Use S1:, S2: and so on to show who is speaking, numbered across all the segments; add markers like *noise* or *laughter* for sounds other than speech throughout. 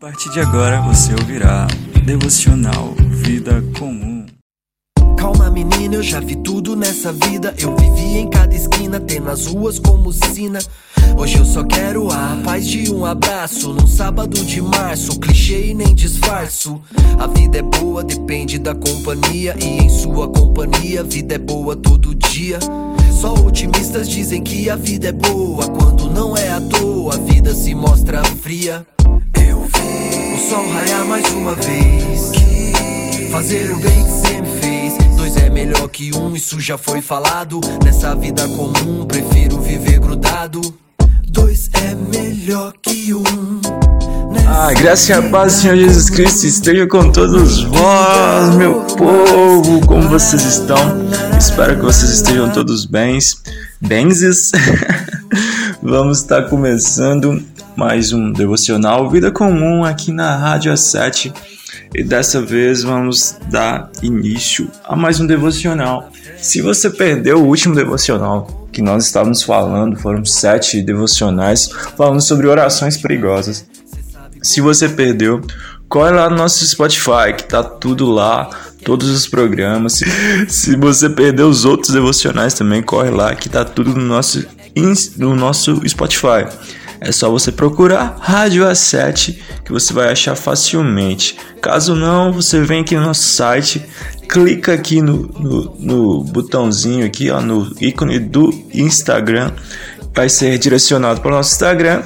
S1: A partir de agora você ouvirá Devocional Vida Comum.
S2: Calma, menina, eu já vi tudo nessa vida. Eu vivi em cada esquina, tem nas ruas como sina. Hoje eu só quero a paz de um abraço. Num sábado de março, clichê e nem disfarço. A vida é boa, depende da companhia. E em sua companhia, a vida é boa todo dia. Só otimistas dizem que a vida é boa. Quando não é à toa, a vida se mostra fria. Vi o sol raiar mais uma vez. Fazer o bem que sempre fez. Dois é melhor que um, isso já foi falado. Nessa vida comum, prefiro viver grudado. Dois é melhor que um.
S1: Ah, graça e a paz do Senhor Jesus Cristo esteja com todos vós, meu povo. Como vocês estão? Espero que vocês estejam todos bens, benzes. *laughs* Vamos estar começando mais um devocional Vida Comum aqui na Rádio A7 e dessa vez vamos dar início a mais um devocional. Se você perdeu o último devocional que nós estávamos falando, foram sete devocionais falando sobre orações perigosas. Se você perdeu, corre lá no nosso Spotify, que tá tudo lá, todos os programas. Se, você perdeu os outros devocionais também, corre lá, que tá tudo no nosso, no nosso Spotify. É só você procurar Rádio A7 que você vai achar facilmente. Caso não, você vem aqui no nosso site, clica aqui no, no, no botãozinho aqui, ó, no ícone do Instagram, vai ser direcionado para o nosso Instagram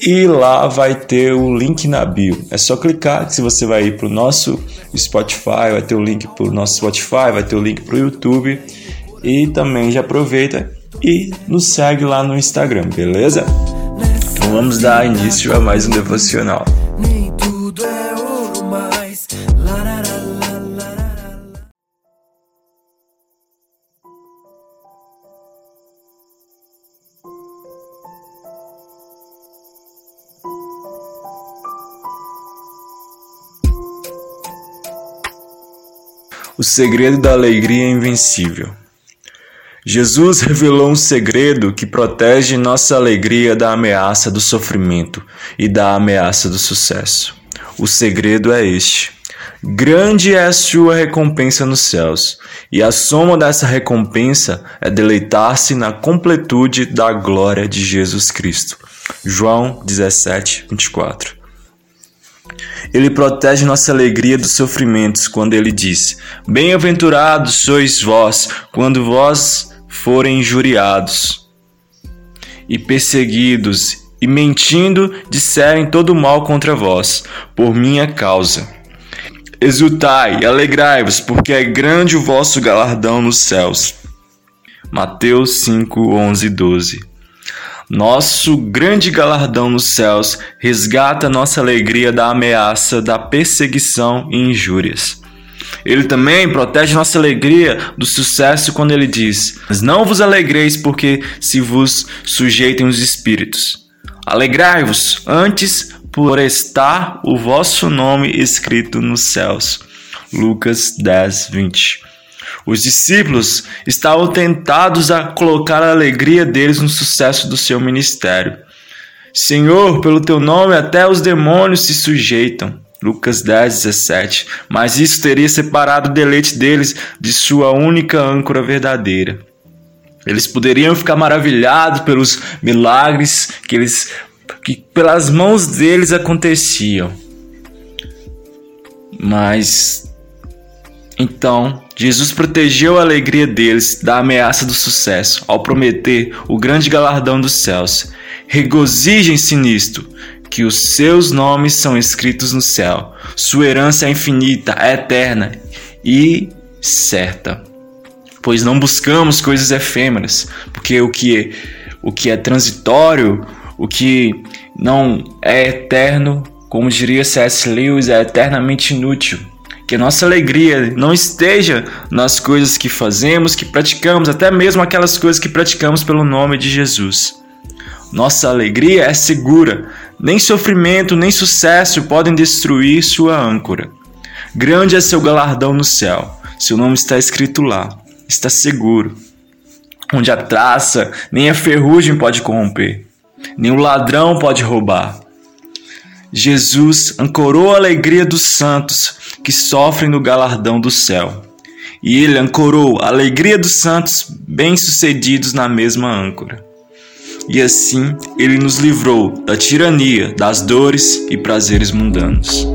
S1: e lá vai ter o link na bio. É só clicar se você vai ir para o nosso Spotify, vai ter o link para o nosso Spotify, vai ter o link para o YouTube e também já aproveita e nos segue lá no Instagram, beleza? Vamos dar início a mais um devocional.
S2: Nem tudo é ouro, larararararara.
S1: O segredo da alegria invencível. Jesus *laughs* revelou um segredo que protege nossa alegria da ameaça do sofrimento e da ameaça do sucesso. O segredo é este: grande é a sua recompensa nos céus, e a soma dessa recompensa é deleitar-se na completude da glória de Jesus Cristo. João 17, 24. Ele protege nossa alegria dos sofrimentos quando ele diz: Bem-aventurados sois vós quando vós forem injuriados e perseguidos e mentindo disserem todo mal contra vós por minha causa. Exultai alegrai-vos, porque é grande o vosso galardão nos céus. Mateus 5, 11 e 12 nosso grande galardão nos céus resgata nossa alegria da ameaça, da perseguição e injúrias. Ele também protege nossa alegria do sucesso quando ele diz: Mas não vos alegreis porque se vos sujeitem os espíritos. Alegrai-vos antes por estar o vosso nome escrito nos céus. Lucas 10, 20. Os discípulos estavam tentados a colocar a alegria deles no sucesso do seu ministério. Senhor, pelo teu nome até os demônios se sujeitam. Lucas 10, 17. Mas isso teria separado o deleite deles de sua única âncora verdadeira. Eles poderiam ficar maravilhados pelos milagres que eles que pelas mãos deles aconteciam. Mas então, Jesus protegeu a alegria deles da ameaça do sucesso ao prometer o grande galardão dos céus. Regozijem-se nisto, que os seus nomes são escritos no céu. Sua herança é infinita, é eterna e certa. Pois não buscamos coisas efêmeras, porque o que o que é transitório, o que não é eterno, como diria C.S. Lewis, é eternamente inútil. Que a nossa alegria não esteja nas coisas que fazemos, que praticamos, até mesmo aquelas coisas que praticamos pelo nome de Jesus. Nossa alegria é segura, nem sofrimento, nem sucesso podem destruir sua âncora. Grande é seu galardão no céu, seu nome está escrito lá, está seguro. Onde a traça, nem a ferrugem pode corromper, nem o ladrão pode roubar. Jesus ancorou a alegria dos santos que sofrem no galardão do céu. E ele ancorou a alegria dos santos bem-sucedidos na mesma âncora. E assim ele nos livrou da tirania, das dores e prazeres mundanos.